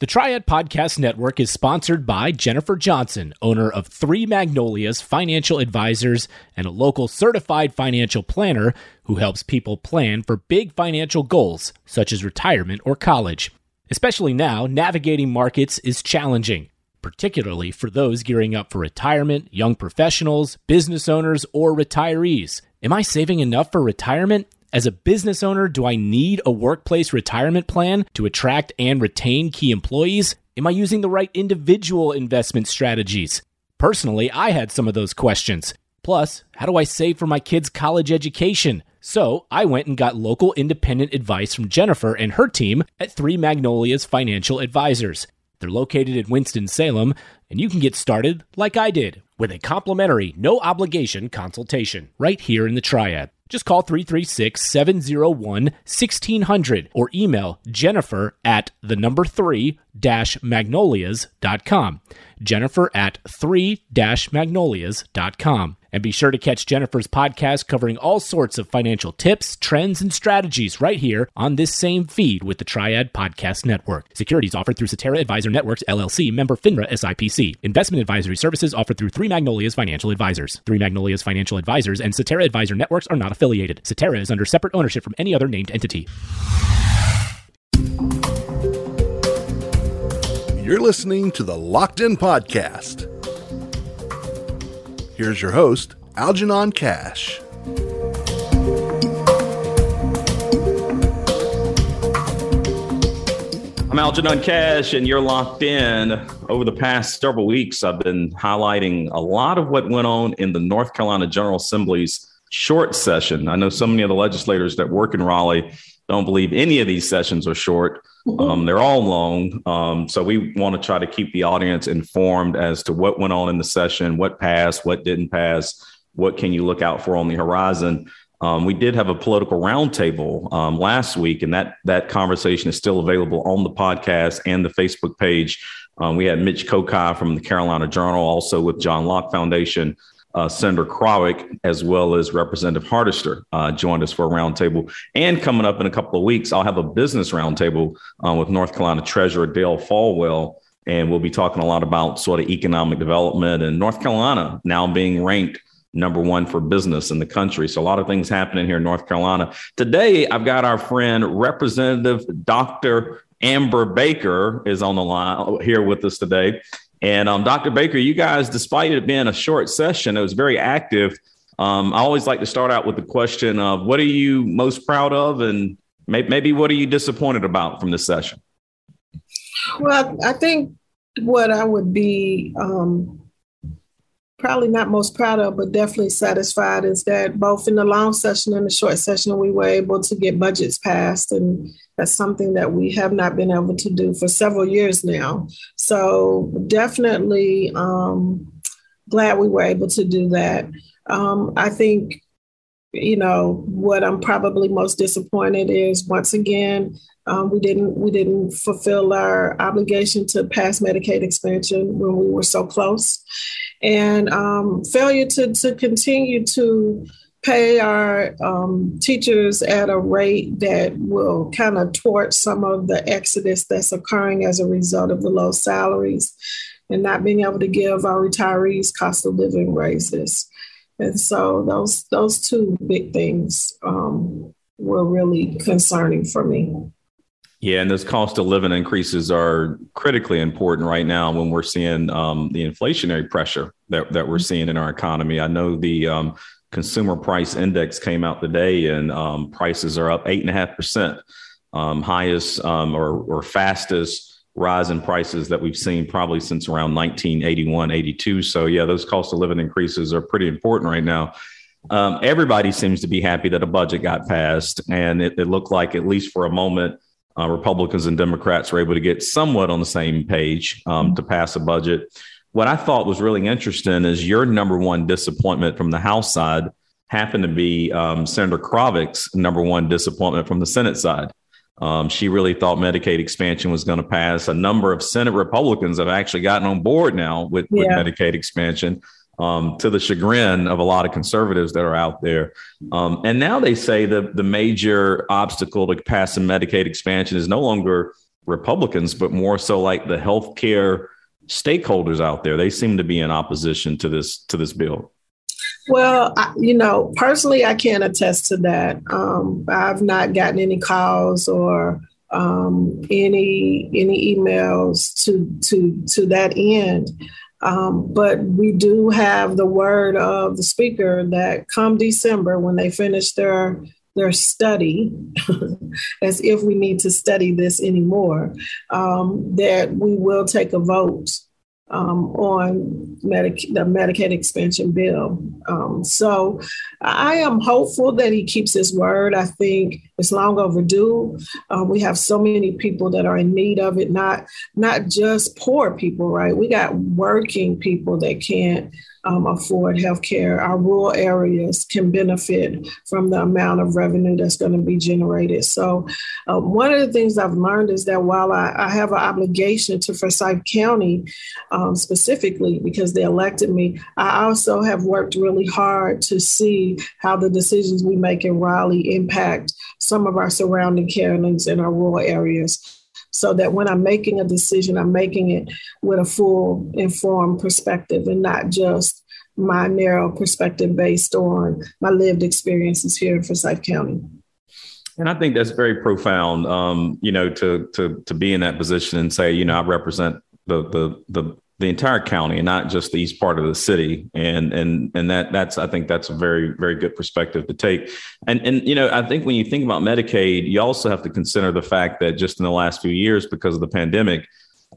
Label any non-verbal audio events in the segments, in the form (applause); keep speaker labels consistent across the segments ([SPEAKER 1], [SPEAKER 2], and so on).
[SPEAKER 1] The Triad Podcast Network is sponsored by Jennifer Johnson, owner of Three Magnolias Financial Advisors and a local certified financial planner who helps people plan for big financial goals, such as retirement or college. Especially now, navigating markets is challenging, particularly for those gearing up for retirement, young professionals, business owners, or retirees. Am I saving enough for retirement? As a business owner, do I need a workplace retirement plan to attract and retain key employees? Am I using the right individual investment strategies? Personally, I had some of those questions. Plus, how do I save for my kids' college education? So I went and got local independent advice from Jennifer and her team at Three Magnolias Financial Advisors. They're located in Winston-Salem, and you can get started like I did with a complimentary, no obligation consultation right here in the Triad. Just call 336 701 1600 or email Jennifer at the number three magnolias.com. Jennifer at three magnolias.com. And be sure to catch Jennifer's podcast covering all sorts of financial tips, trends, and strategies right here on this same feed with the Triad Podcast Network. Securities offered through Cetera Advisor Networks, LLC, member FINRA SIPC. Investment advisory services offered through Three Magnolias Financial Advisors. Three Magnolias Financial Advisors and Cetera Advisor Networks are not affiliated. Cetera is under separate ownership from any other named entity.
[SPEAKER 2] You're listening to the Locked In Podcast. Here's your host, Algernon Cash.
[SPEAKER 3] I'm Algernon Cash, and you're locked in. Over the past several weeks, I've been highlighting a lot of what went on in the North Carolina General Assembly's short session. I know so many of the legislators that work in Raleigh don't believe any of these sessions are short. Um, they're all long. Um, so we want to try to keep the audience informed as to what went on in the session, what passed, what didn't pass, what can you look out for on the horizon. Um, we did have a political roundtable um, last week, and that that conversation is still available on the podcast and the Facebook page. Um, we had Mitch Kokai from the Carolina Journal, also with John Locke Foundation, uh, Senator Krawiec, as well as Representative Hardister, uh, joined us for a roundtable. And coming up in a couple of weeks, I'll have a business roundtable uh, with North Carolina Treasurer Dale Folwell. And we'll be talking a lot about sort of economic development and North Carolina now being ranked number one for business in the country. So a lot of things happening here in North Carolina. Today, I've got our friend Representative Dr. Amber Baker is on the line here with us today. And um, Dr. Baker, you guys, despite it being a short session, it was very active. Um, I always like to start out with the question of what are you most proud of, and may- maybe what are you disappointed about from this session?
[SPEAKER 4] Well, I think what I would be um, probably not most proud of, but definitely satisfied is that both in the long session and the short session, we were able to get budgets passed. And that's something that we have not been able to do for several years now. So definitely um, glad we were able to do that. Um, I think, you know, what I'm probably most disappointed is once again, um, we didn't we didn't fulfill our obligation to pass Medicaid expansion when we were so close and um, failure to, to continue to pay our um, teachers at a rate that will kind of thwart some of the exodus that's occurring as a result of the low salaries and not being able to give our retirees cost of living raises. And so those those two big things um, were really concerning for me.
[SPEAKER 3] Yeah, and those cost of living increases are critically important right now when we're seeing um, the inflationary pressure that, that we're mm-hmm. seeing in our economy. I know the um, consumer price index came out today, and um, prices are up eight and a half percent, um, highest um, or, or fastest rise in prices that we've seen probably since around 1981, 82. So yeah, those cost of living increases are pretty important right now. Um, everybody seems to be happy that a budget got passed, and it, it looked like at least for a moment uh, Republicans and Democrats were able to get somewhat on the same page um, mm-hmm. to pass a budget. What I thought was really interesting is your number one disappointment from the House side happened to be um, Senator Krawiec's number one disappointment from the Senate side. Um, she really thought Medicaid expansion was going to pass. A number of Senate Republicans have actually gotten on board now with, yeah. with Medicaid expansion um, to the chagrin of a lot of conservatives that are out there. Um, and now they say the the major obstacle to passing Medicaid expansion is no longer Republicans, but more so like the healthcare stakeholders out there. They seem to be in opposition to this to this bill.
[SPEAKER 4] Well, I, you know, personally, I can't attest to that. Um, I've not gotten any calls or um, any any emails to to to that end. Um, but we do have the word of the speaker that come December, when they finish their their study, (laughs) as if we need to study this anymore, um, that we will take a vote um, on Medic- the Medicaid expansion bill. Um, so I am hopeful that he keeps his word. I think it's long overdue. Uh, we have so many people that are in need of it, not not just poor people, right? We got working people that can't um, afford health care. Our rural areas can benefit from the amount of revenue that's going to be generated. So, uh, one of the things I've learned is that while I, I have an obligation to Forsyth County um, specifically because they elected me, I also have worked really hard to see how the decisions we make in Raleigh impact some of our surrounding counties and our rural areas so that when I'm making a decision, I'm making it with a full informed perspective and not just my narrow perspective based on my lived experiences here in Forsyth County.
[SPEAKER 3] And I think that's very profound. Um, you know, to to to be in that position and say, you know, I represent the the the the entire county and not just the east part of the city. And and and that that's i think that's a very very good perspective to take. And and you know i think when you think about medicaid you also have to consider the fact that just in the last few years because of the pandemic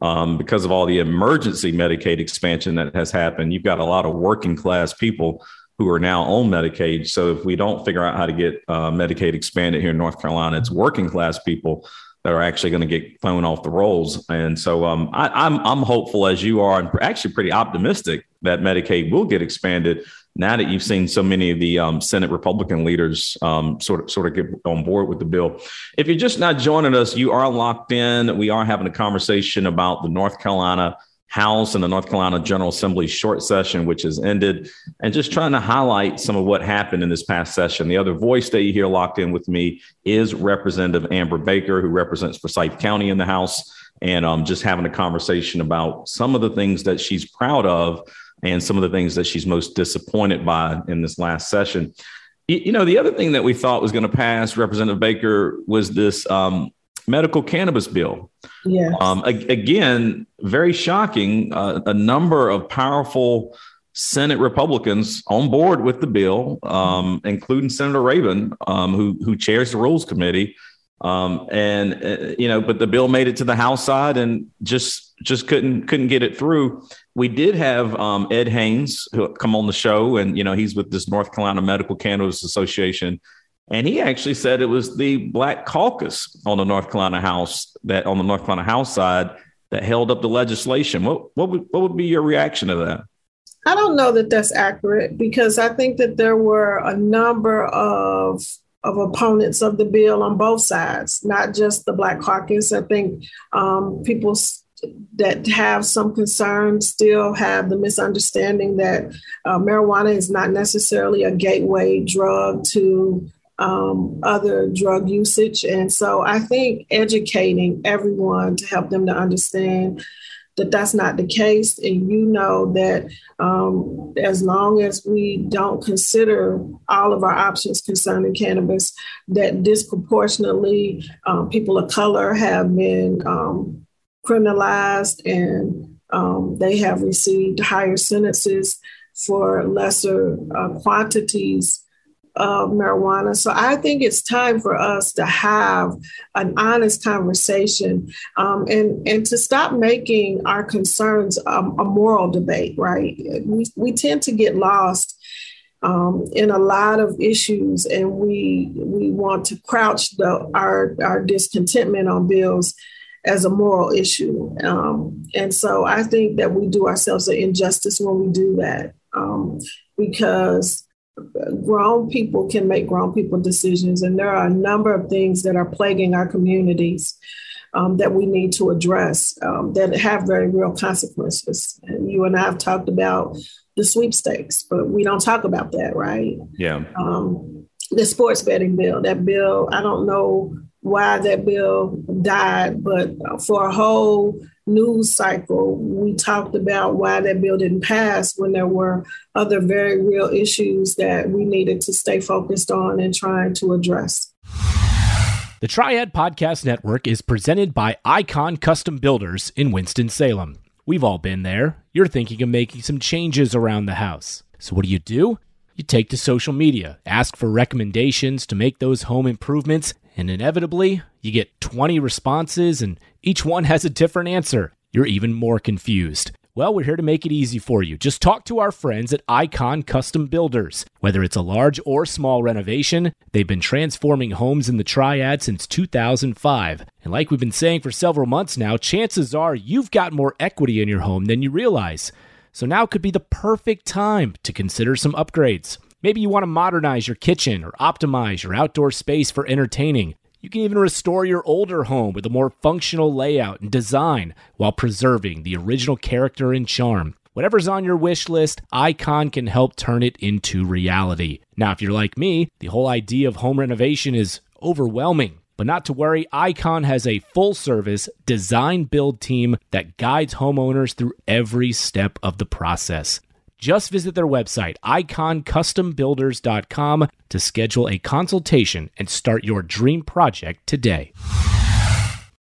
[SPEAKER 3] um, because of all the emergency medicaid expansion that has happened you've got a lot of working class people who are now on medicaid. So if we don't figure out how to get uh, medicaid expanded here in north carolina it's working class people that are actually going to get thrown off the rolls. And so um, I, am I'm, I'm hopeful as you are, and actually pretty optimistic that Medicaid will get expanded now that you've seen so many of the um, Senate Republican leaders um, sort of sort of get on board with the bill. If you're just not joining us, you are locked in. We are having a conversation about the North Carolina House and the North Carolina General Assembly short session, which has ended, and just trying to highlight some of what happened in this past session. The other voice that you hear locked in with me is Representative Amber Baker, who represents Forsyth County in the House, and um, just having a conversation about some of the things that she's proud of and some of the things that she's most disappointed by in this last session. You know, the other thing that we thought was going to pass, Representative Baker, was this um, medical cannabis bill.
[SPEAKER 4] Yeah.
[SPEAKER 3] Um, again, very shocking. Uh, a number of powerful Senate Republicans on board with the bill, um, including Senator Rabon, um, who who chairs the Rules Committee. Um, and uh, you know, but the bill made it to the House side and just just couldn't couldn't get it through. We did have um, Ed Haynes who come on the show, and you know he's with this North Carolina Medical Cannabis Association and he actually said it was the Black Caucus on the North Carolina House that on the North Carolina House side that held up the legislation. What what would, what would be your reaction to that?
[SPEAKER 4] I don't know that that's accurate because I think that there were a number of of opponents of the bill on both sides, not just the Black Caucus. I think um, people that have some concerns still have the misunderstanding that uh, marijuana is not necessarily a gateway drug to um, other drug usage. And so I think educating everyone to help them to understand that that's not the case. And you know that um, as long as we don't consider all of our options concerning cannabis, that disproportionately um, people of color have been um, criminalized and um, they have received higher sentences for lesser uh, quantities of marijuana. So I think it's time for us to have an honest conversation um, and, and to stop making our concerns um, a moral debate, right? We, we tend to get lost um, in a lot of issues and we, we want to crouch the, our, our discontentment on bills as a moral issue. Um, and so I think that we do ourselves an injustice when we do that um, because grown people can make grown people decisions, and there are a number of things that are plaguing our communities um, that we need to address um, that have very real consequences. And you and I have talked about the sweepstakes, but we don't talk about that, right?
[SPEAKER 3] Yeah.
[SPEAKER 4] Um, the sports betting bill, that bill, I don't know why that bill died, but for a whole news cycle, we talked about why that bill didn't pass when there were other very real issues that we needed to stay focused on and trying to address.
[SPEAKER 1] The Triad Podcast Network is presented by Icon Custom Builders in Winston-Salem. We've all been there. You're thinking of making some changes around the house. So, what do you do? You take to social media, ask for recommendations to make those home improvements, and inevitably, you get 20 responses, and each one (laughs) has a different answer. You're even more confused. Well, we're here to make it easy for you. Just talk to our friends at Icon Custom Builders. Whether it's a large or small renovation, they've been transforming homes in the Triad since 2005. And like we've been saying for several months now, chances are you've got more equity in your home than you realize. So now could be the perfect time to consider some upgrades. Maybe you want to modernize your kitchen or optimize your outdoor space for entertaining. You can even restore your older home with a more functional layout and design while preserving the original character and charm. Whatever's on your wish list, Icon can help turn it into reality. Now, if you're like me, the whole idea of home renovation is overwhelming. But not to worry, Icon has a full service design build team that guides homeowners through every step of the process. Just visit their website, iconcustombuilders.com, to schedule a consultation and start your dream project today.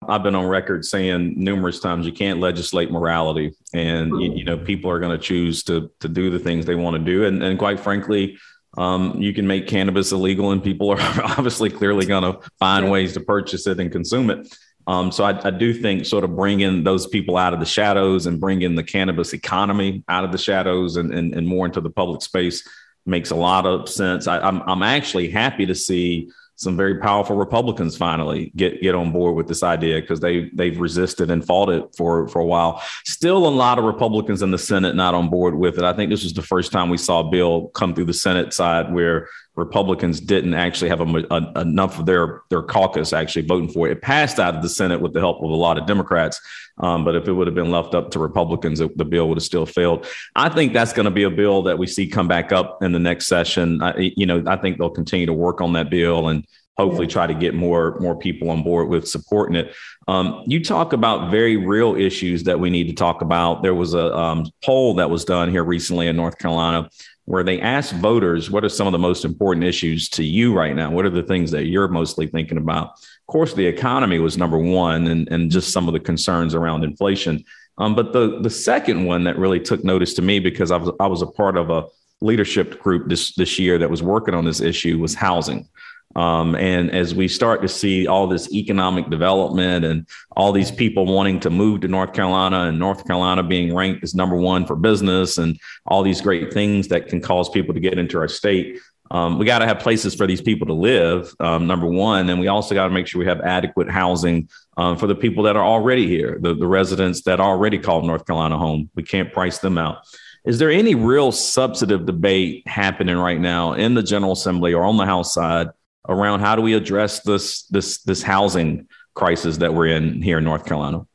[SPEAKER 3] I've been on record saying numerous times you can't legislate morality, and you, you know people are going to choose to to do the things they want to do, and, and quite frankly, um, you can make cannabis illegal, and people are (laughs) obviously clearly going to find ways to purchase it and consume it. Um, so I, I, do think sort of bringing those people out of the shadows and bringing the cannabis economy out of the shadows and, and, and more into the public space makes a lot of sense. I, I'm, I'm actually happy to see some very powerful Republicans finally get get on board with this idea because they they've resisted and fought it for for a while. Still, a lot of Republicans in the Senate not on board with it. I think this was the first time we saw a bill come through the Senate side where Republicans didn't actually have a, a, enough of their their caucus actually voting for it. It passed out of the Senate with the help of a lot of Democrats, um, but if it would have been left up to Republicans, it, the bill would have still failed. I think that's going to be a bill that we see come back up in the next session. I, you know, I think they'll continue to work on that bill and hopefully try to get more more people on board with supporting it. Um, you talk about very real issues that we need to talk about. There was a um, poll that was done here recently in North Carolina where they asked voters what are some of the most important issues to you right now. What are the things that you're mostly thinking about? Of course, the economy was number one, and and just some of the concerns around inflation. Um, but the the second one that really took notice to me because I was I was a part of a leadership group this this year that was working on this issue was housing. Um, and as we start to see all this economic development and all these people wanting to move to North Carolina and North Carolina being ranked as number one for business and all these great things that can cause people to get into our state, um, we got to have places for these people to live, um, number one. And we also got to make sure we have adequate housing um, for the people that are already here, the, the residents that already call North Carolina home. We can't price them out. Is there any real substantive debate happening right now in the General Assembly or on the House side around how do we address this this this housing crisis that we're in here in North Carolina?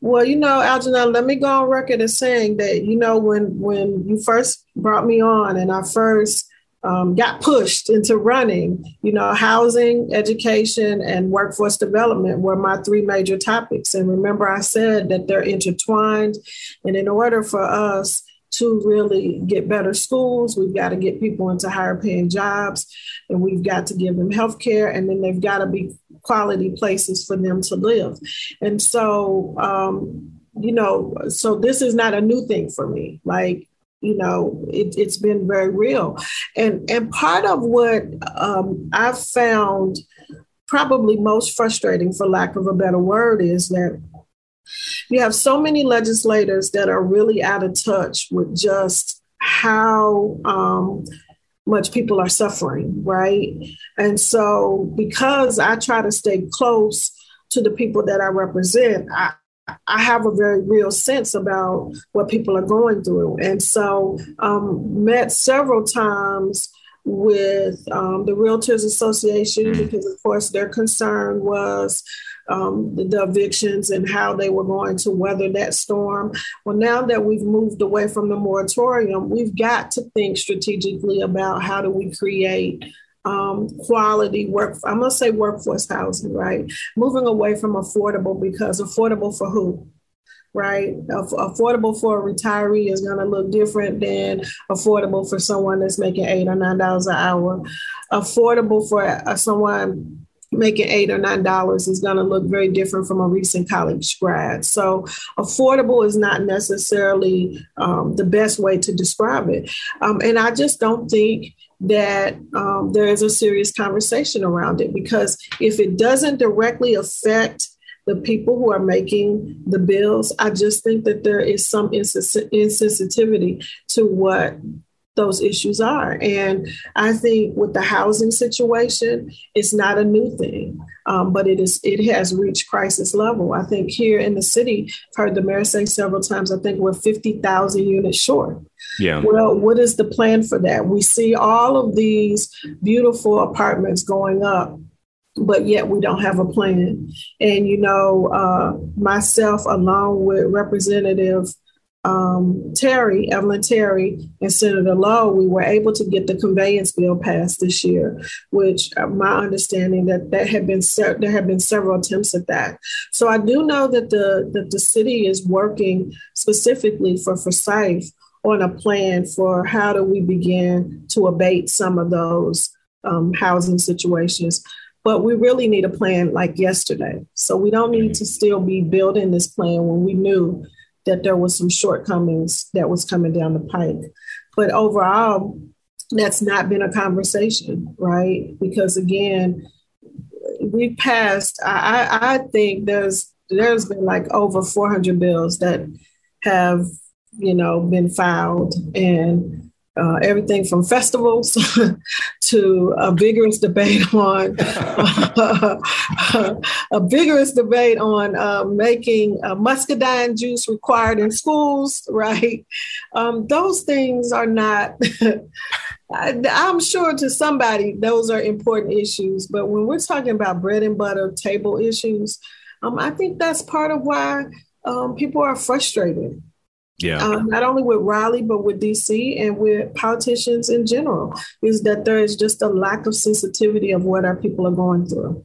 [SPEAKER 4] Well, you know, Algernon, let me go on record as saying that, you know, when when you first brought me on and I first um, got pushed into running, you know, housing, education, and workforce development were my three major topics. And remember, I said that they're intertwined. And in order for us to really get better schools. We've got to get people into higher paying jobs and we've got to give them health care and then they've got to be quality places for them to live. And so, um, you know, so this is not a new thing for me. Like, you know, it, has been very real. And, and part of what um, I've found probably most frustrating, for lack of a better word, is that you have so many legislators that are really out of touch with just how um, much people are suffering, right? And so, because I try to stay close to the people that I represent, I, I have a very real sense about what people are going through. And so, um, met several times with um, the Realtors Association mm. because, of course, their concern was um, the, the, evictions and how they were going to weather that storm. Well, now that we've moved away from the moratorium, we've got to think strategically about how do we create um, quality work. I'm going to say workforce housing, right? Moving away from affordable because affordable for who? Right? Affordable for a retiree is going to look different than affordable for someone that's making eight or nine dollars an hour. Affordable for uh, someone making eight or nine dollars is going to look very different from a recent college grad. So, affordable is not necessarily um, the best way to describe it. Um, and I just don't think that um, there is a serious conversation around it because if it doesn't directly affect the people who are making the bills, I just think that there is some insensitivity to what those issues are. And I think with the housing situation, it's not a new thing, um, but it is it has reached crisis level. I think here in the city, I've heard the mayor say several times, I think we're 50,000 units short.
[SPEAKER 3] Yeah.
[SPEAKER 4] Well, what is the plan for that? We see all of these beautiful apartments going up but yet we don't have a plan. And, you know, uh, myself, along with Representative um, Terry, Evelyn Terry, and Senator Lowe, we were able to get the conveyance bill passed this year, which uh, my understanding that that had been se- there have been several attempts at that. So I do know that the that the city is working specifically for Forsyth on a plan for how do we begin to abate some of those um, housing situations. But we really need a plan like yesterday. So we don't need to still be building this plan when we knew that there was some shortcomings that was coming down the pike. But overall, that's not been a conversation, right? Because again, we passed. I, I think there's there's been like over 400 bills that have you know been filed, and uh, everything from festivals (laughs) to a vigorous debate on (laughs) a vigorous debate on uh, making uh, muscadine juice required in schools. (laughs) Right? Um, those things are not. I, I'm sure to somebody those are important issues, but when we're talking about bread and butter table issues, um, I think that's part of why um, people are frustrated
[SPEAKER 3] yeah.
[SPEAKER 4] Um, not only with Raleigh, but with DC and with politicians in general, is that there is just a lack of sensitivity of what our people are going through.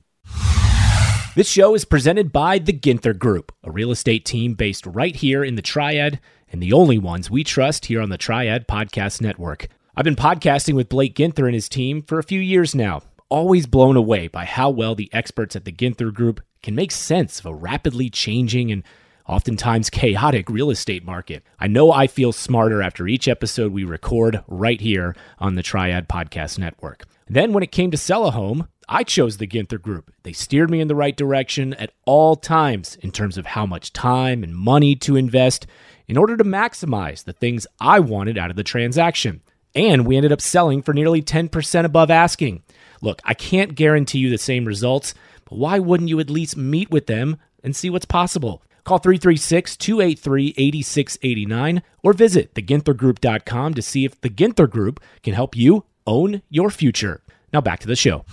[SPEAKER 1] This show is presented by the Ginther Group, a real estate team based right here in the Triad and the only ones we trust here on the Triad Podcast Network. I've been podcasting with Blake Ginther and his team for a few years now, always blown away by how well the experts at the Ginther Group can make sense of a rapidly changing and oftentimes chaotic real estate market. I know I feel smarter after each episode we record right here on the Triad Podcast Network. Then, when it came to sell a home, I chose the Ginther Group. They steered me in the right direction at all times in terms of how much time and money to invest in order to maximize the things I wanted out of the transaction. And we ended up selling for nearly 10% above asking. Look, I can't guarantee you the same results, but why wouldn't you at least meet with them and see what's possible? Call 336 283 8689 or visit theginthergroup.com to see if the Ginther Group can help you own your future. Now back to the show.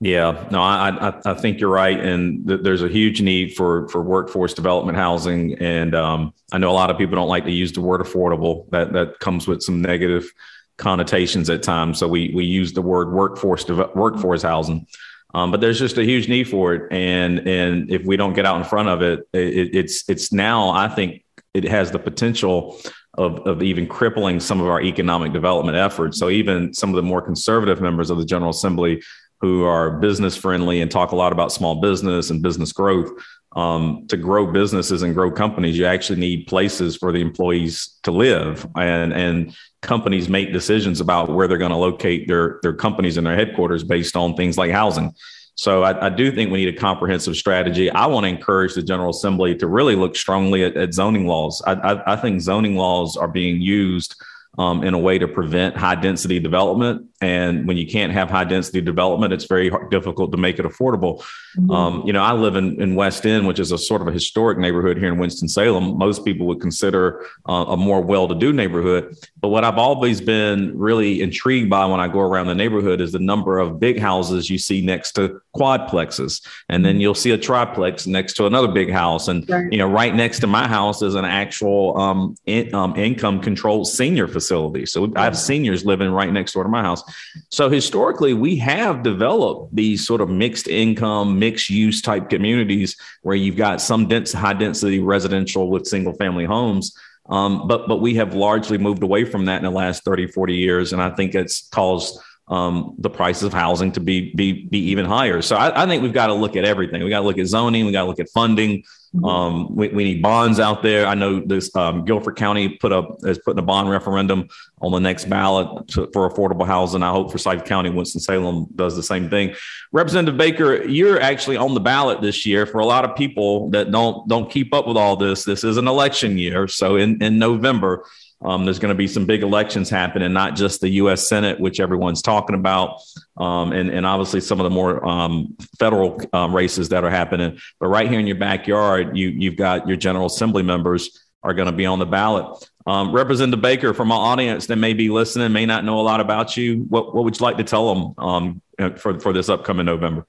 [SPEAKER 3] Yeah, no, I, I, I think you're right, and th- there's a huge need for for workforce development housing, and um, I know a lot of people don't like to use the word affordable. That that comes with some negative connotations at times. So we we use the word workforce workforce housing. Um, but there's just a huge need for it, and and if we don't get out in front of it, it, it's it's now I think it has the potential of of even crippling some of our economic development efforts. So even some of the more conservative members of the General Assembly who are business friendly and talk a lot about small business and business growth. Um, to grow businesses and grow companies, you actually need places for the employees to live, and and companies make decisions about where they're going to locate their their companies and their headquarters based on things like housing. So I, I, do think we need a comprehensive strategy. I want to encourage the General Assembly to really look strongly at, at zoning laws. I, I, I, think zoning laws are being used um, in a way to prevent high density development. And when you can't have high density development, it's very hard, difficult to make it affordable. Mm-hmm. Um, you know, I live in, in West End, which is a sort of a historic neighborhood here in Winston-Salem. Most people would consider uh, a more well-to-do neighborhood. But what I've always been really intrigued by when I go around the neighborhood is the number of big houses you see next to quadplexes. And then you'll see a triplex next to another big house. And, right. you know, right next to my house is an actual um, in, um, income controlled senior facility facility. So I have seniors living right next door to my house. So historically, we have developed these sort of mixed income, mixed use type communities where you've got some dense, high density residential with single family homes. Um, but but we have largely moved away from that in the last 30, 40 years. And I think it's caused um, the prices of housing to be be be even higher. So I, I think we've got to look at everything. We got to look at zoning. We got to look at funding. Mm-hmm. Um, we, we, need bonds out there. I know this um, Guilford County put up is putting a bond referendum on the next ballot to, for affordable housing. I hope Forsyth County, Winston Salem does the same thing. Representative Baker, you're actually on the ballot this year. For a lot of people that don't don't keep up with all this, this is an election year. So in in November. Um, there's going to be some big elections happening, not just the U.S. Senate, which everyone's talking about, um, and, and obviously some of the more um, federal um, races that are happening. But right here in your backyard, you, you've got your General Assembly members are going to be on the ballot. Um, Representative Baker, from my audience that may be listening, may not know a lot about you. What, what would you like to tell them um, for, for this upcoming November?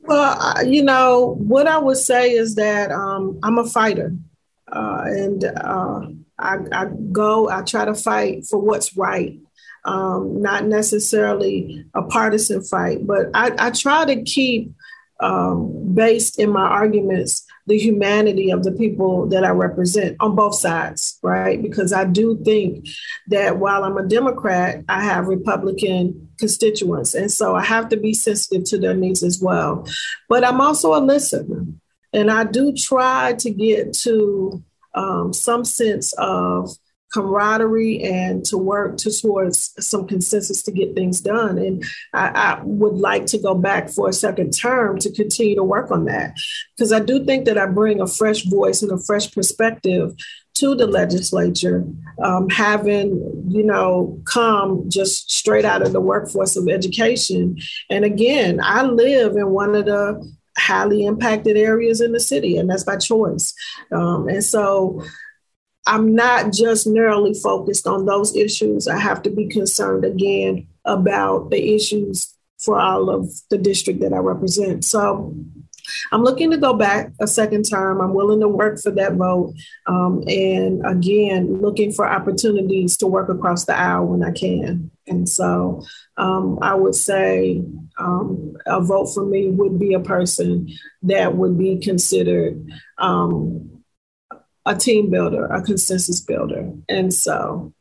[SPEAKER 4] Well, you know, what I would say is that I'm a fighter. Uh, and uh, I, I, go, I try to fight for what's right, um, not necessarily a partisan fight, but I, I try to keep um, based in my arguments the humanity of the people that I represent on both sides, right? Because I do think that while I'm a Democrat, I have Republican constituents. And so I have to be sensitive to their needs as well. But I'm also a listener. And I do try to get to um, some sense of camaraderie and to work towards some consensus to get things done. And I, I, would like to go back for a second term to continue to work on that because I do think that I bring a fresh voice and a fresh perspective to the legislature, um, having, you know, come just straight out of the workforce of education. And again, I live in one of the highly impacted areas in the city, and that's by choice. Um, and so I'm not just narrowly focused on those issues. I have to be concerned again about the issues for all of the district that I represent. So I'm looking to go back a second term. I'm willing to work for that vote. Um, and again, looking for opportunities to work across the aisle when I can. And so um, I would say um, a vote for me would be a person that would be considered um, a team builder, a consensus builder. And so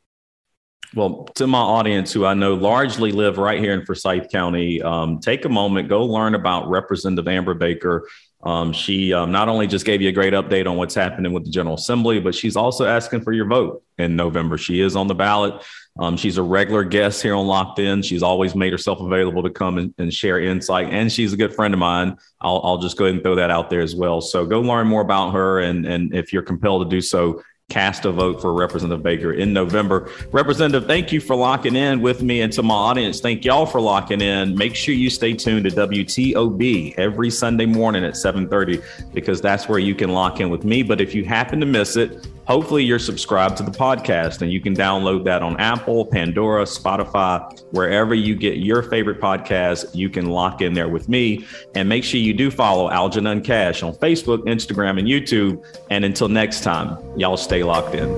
[SPEAKER 3] well, to my audience, who I know largely live right here in Forsyth County, um, take a moment, go learn about Representative Amber Baker. Um, she um, not only just gave you a great update on what's happening with the General Assembly, but she's also asking for your vote in November. She is on the ballot. Um, she's a regular guest here on Locked In. She's always made herself available to come and, and share insight, and she's a good friend of mine. I'll, I'll just go ahead and throw that out there as well. So go learn more about her, and and if you're compelled to do so, cast a vote for Representative Baker in November. Representative, thank you for locking in with me and to my audience. Thank y'all for locking in. Make sure you stay tuned to WTOB every Sunday morning at 7:30 because that's where you can lock in with me. But if you happen to miss it, hopefully you're subscribed to the podcast and you can download that on Apple, Pandora, Spotify, wherever you get your favorite podcast. You can lock in there with me and make sure you do follow Algernon Cash on Facebook, Instagram, and YouTube. And until next time, y'all stay locked in.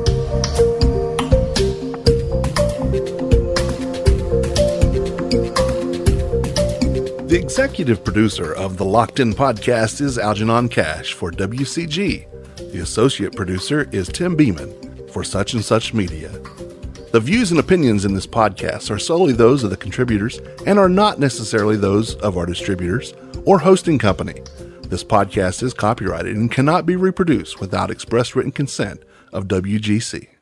[SPEAKER 2] The executive producer of the Locked In podcast is Algernon Cash for WCG. The associate producer is Tim Beeman for Such and Such Media. The views and opinions in this podcast are solely those of the contributors and are not necessarily those of our distributors or hosting company. This podcast is copyrighted and cannot be reproduced without express written consent of WGC.